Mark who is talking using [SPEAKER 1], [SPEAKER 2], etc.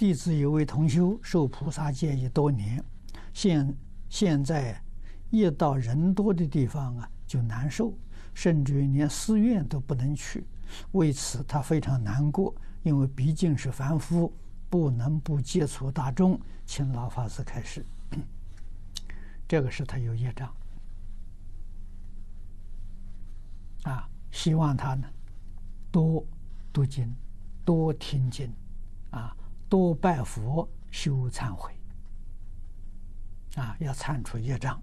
[SPEAKER 1] 弟子有位同修受菩萨戒已多年，现现在一到人多的地方啊就难受，甚至于连寺院都不能去。为此他非常难过，因为毕竟是凡夫，不能不接触大众。请老法师开示。这个是他有业障啊，希望他呢多读经，多听经，啊，多拜佛修忏悔，啊，要忏除业障。